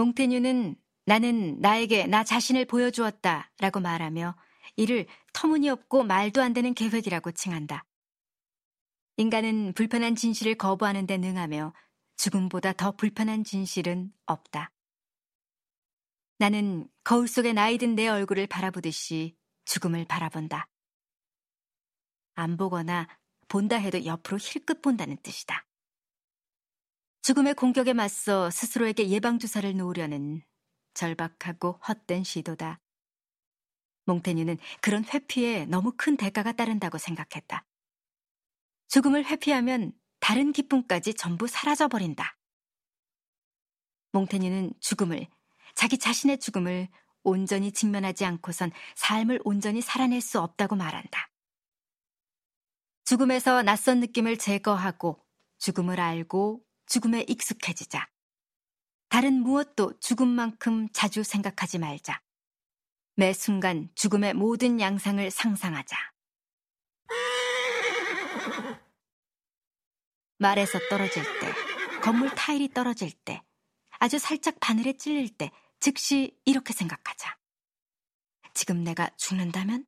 몽테뉴는 나는 나에게 나 자신을 보여주었다 라고 말하며 이를 터무니없고 말도 안 되는 계획이라고 칭한다. 인간은 불편한 진실을 거부하는 데 능하며 죽음보다 더 불편한 진실은 없다. 나는 거울 속에 나이 든 내 얼굴을 바라보듯이 죽음을 바라본다. 안 보거나 본다 해도 옆으로 힐끗 본다는 뜻이다. 죽음의 공격에 맞서 스스로에게 예방주사를 놓으려는 절박하고 헛된 시도다. 몽테뉴는 그런 회피에 너무 큰 대가가 따른다고 생각했다. 죽음을 회피하면 다른 기쁨까지 전부 사라져버린다. 몽테뉴는 죽음을, 자기 자신의 죽음을 온전히 직면하지 않고선 삶을 온전히 살아낼 수 없다고 말한다. 죽음에서 낯선 느낌을 제거하고 죽음을 알고 죽음에 익숙해지자. 다른 무엇도 죽음만큼 자주 생각하지 말자. 매 순간 죽음의 모든 양상을 상상하자. 말에서 떨어질 때, 건물 타일이 떨어질 때, 아주 살짝 바늘에 찔릴 때, 즉시 이렇게 생각하자. 지금 내가 죽는다면?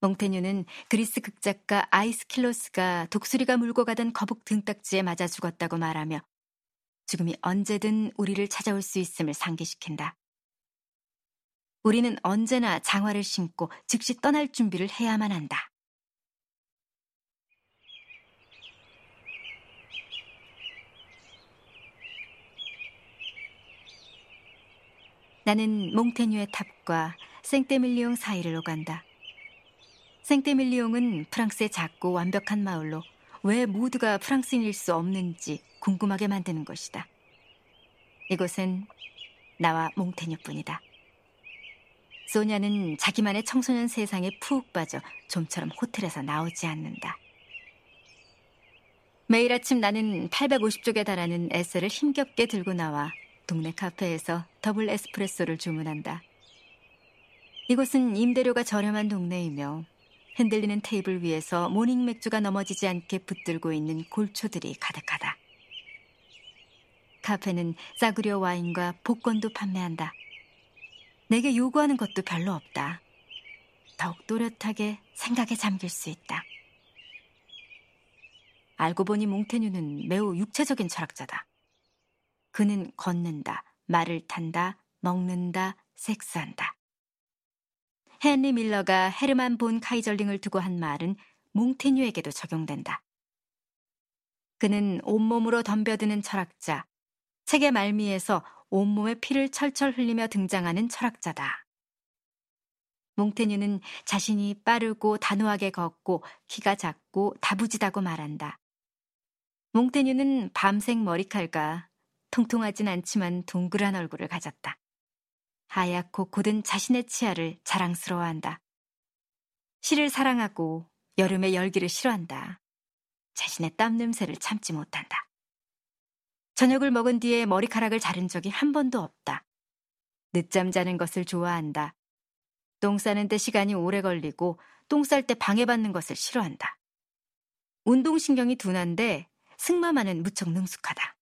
몽테뉴는 그리스 극작가 아이스킬로스가 독수리가 물고 가던 거북 등딱지에 맞아 죽었다고 말하며 죽음이 언제든 우리를 찾아올 수 있음을 상기시킨다. 우리는 언제나 장화를 신고 즉시 떠날 준비를 해야만 한다. 나는 몽테뉴의 탑과 생떼밀리옹 사이를 오간다. 생떼밀리옹은 프랑스의 작고 완벽한 마을로 왜 모두가 프랑스인일 수 없는지 궁금하게 만드는 것이다. 이곳은 나와 몽테뉴뿐이다. 소냐는 자기만의 청소년 세상에 푹 빠져 좀처럼 호텔에서 나오지 않는다. 매일 아침 나는 850쪽에 달하는 에세를 힘겹게 들고 나와 동네 카페에서 더블 에스프레소를 주문한다. 이곳은 임대료가 저렴한 동네이며 흔들리는 테이블 위에서 모닝 맥주가 넘어지지 않게 붙들고 있는 골초들이 가득하다. 카페는 싸구려 와인과 복권도 판매한다. 내게 요구하는 것도 별로 없다. 더욱 또렷하게 생각에 잠길 수 있다. 알고 보니 몽테뉴는 매우 육체적인 철학자다. 그는 걷는다, 말을 탄다, 먹는다, 섹스한다. 헨리 밀러가 헤르만 본 카이절링을 두고 한 말은 몽테뉴에게도 적용된다. 그는 온몸으로 덤벼드는 철학자, 책의 말미에서 온몸에 피를 철철 흘리며 등장하는 철학자다. 몽테뉴는 자신이 빠르고 단호하게 걷고 키가 작고 다부지다고 말한다. 몽테뉴는 밤색 머리칼과 통통하진 않지만 동그란 얼굴을 가졌다. 하얗고 곧은 자신의 치아를 자랑스러워한다. 시를 사랑하고 여름의 열기를 싫어한다. 자신의 땀 냄새를 참지 못한다. 저녁을 먹은 뒤에 머리카락을 자른 적이 한 번도 없다. 늦잠 자는 것을 좋아한다. 똥 싸는 데 시간이 오래 걸리고 똥 쌀 때 방해받는 것을 싫어한다. 운동신경이 둔한데 승마만은 무척 능숙하다.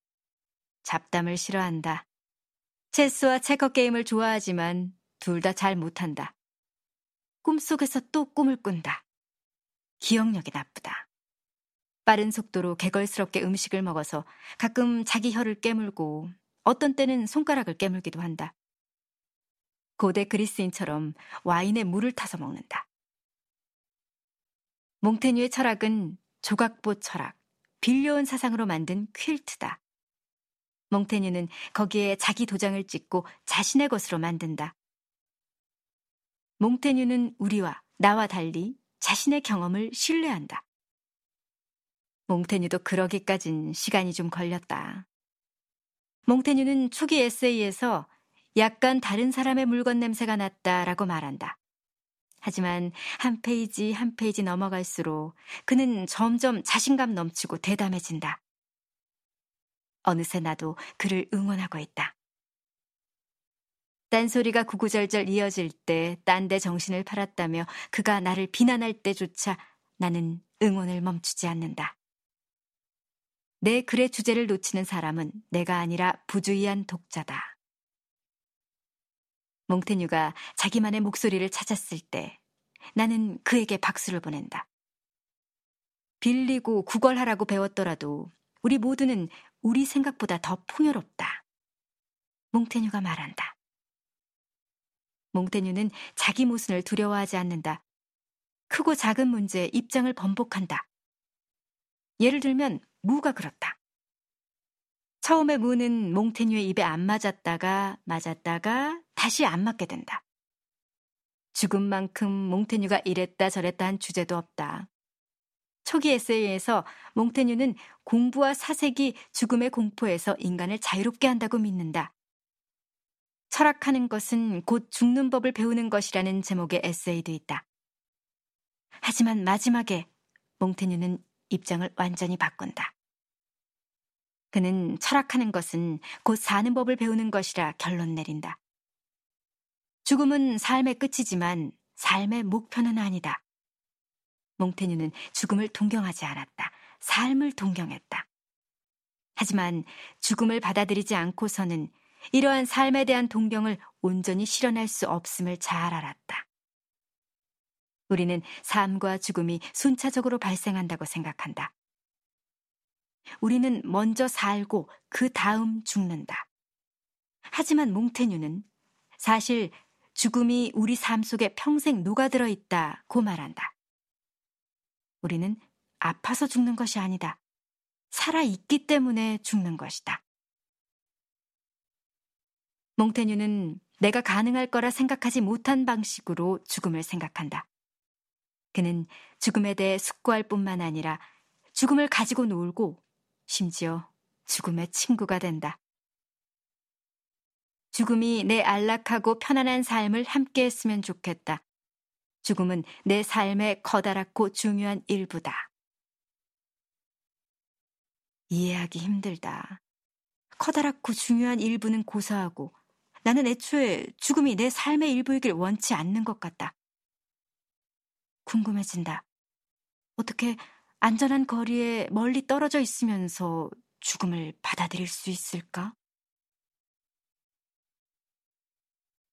잡담을 싫어한다. 체스와 체커 게임을 좋아하지만 둘 다 잘 못한다. 꿈속에서 또 꿈을 꾼다. 기억력이 나쁘다. 빠른 속도로 개걸스럽게 음식을 먹어서 가끔 자기 혀를 깨물고 어떤 때는 손가락을 깨물기도 한다. 고대 그리스인처럼 와인에 물을 타서 먹는다. 몽테뉴의 철학은 조각보 철학, 빌려온 사상으로 만든 퀼트다. 몽테뉴는 거기에 자기 도장을 찍고 자신의 것으로 만든다. 몽테뉴는 우리와 나와 달리 자신의 경험을 신뢰한다. 몽테뉴도 그러기까진 시간이 좀 걸렸다. 몽테뉴는 초기 에세이에서 약간 다른 사람의 물건 냄새가 났다라고 말한다. 하지만 한 페이지 한 페이지 넘어갈수록 그는 점점 자신감 넘치고 대담해진다. 어느새 나도 그를 응원하고 있다. 딴소리가 구구절절 이어질 때 딴 데 정신을 팔았다며 그가 나를 비난할 때조차 나는 응원을 멈추지 않는다. 내 글의 주제를 놓치는 사람은 내가 아니라 부주의한 독자다. 몽테뉴가 자기만의 목소리를 찾았을 때 나는 그에게 박수를 보낸다. 빌리고 구걸하라고 배웠더라도 우리 모두는 우리 생각보다 더 풍요롭다. 몽테뉴가 말한다. 몽테뉴는 자기 모순을 두려워하지 않는다. 크고 작은 문제에 입장을 번복한다. 예를 들면 무가 그렇다. 처음에 무는 몽테뉴의 입에 안 맞았다가 맞았다가 다시 안 맞게 된다. 죽음만큼 몽테뉴가 이랬다 저랬다 한 주제도 없다. 초기 에세이에서 몽테뉴는 공부와 사색이 죽음의 공포에서 인간을 자유롭게 한다고 믿는다. 철학하는 것은 곧 죽는 법을 배우는 것이라는 제목의 에세이도 있다. 하지만 마지막에 몽테뉴는 입장을 완전히 바꾼다. 그는 철학하는 것은 곧 사는 법을 배우는 것이라 결론 내린다. 죽음은 삶의 끝이지만 삶의 목표는 아니다. 몽테뉴는 죽음을 동경하지 않았다. 삶을 동경했다. 하지만 죽음을 받아들이지 않고서는 이러한 삶에 대한 동경을 온전히 실현할 수 없음을 잘 알았다. 우리는 삶과 죽음이 순차적으로 발생한다고 생각한다. 우리는 먼저 살고 그 다음 죽는다. 하지만 몽테뉴는 사실 죽음이 우리 삶 속에 평생 녹아들어 있다고 말한다. 우리는 아파서 죽는 것이 아니다. 살아있기 때문에 죽는 것이다. 몽테뉴는 내가 가능할 거라 생각하지 못한 방식으로 죽음을 생각한다. 그는 죽음에 대해 숙고할 뿐만 아니라 죽음을 가지고 놀고 심지어 죽음의 친구가 된다. 죽음이 내 안락하고 편안한 삶을 함께 했으면 좋겠다. 죽음은 내 삶의 커다랗고 중요한 일부다. 이해하기 힘들다. 커다랗고 중요한 일부는 고사하고 나는 애초에 죽음이 내 삶의 일부이길 원치 않는 것 같다. 궁금해진다. 어떻게 안전한 거리에 멀리 떨어져 있으면서 죽음을 받아들일 수 있을까?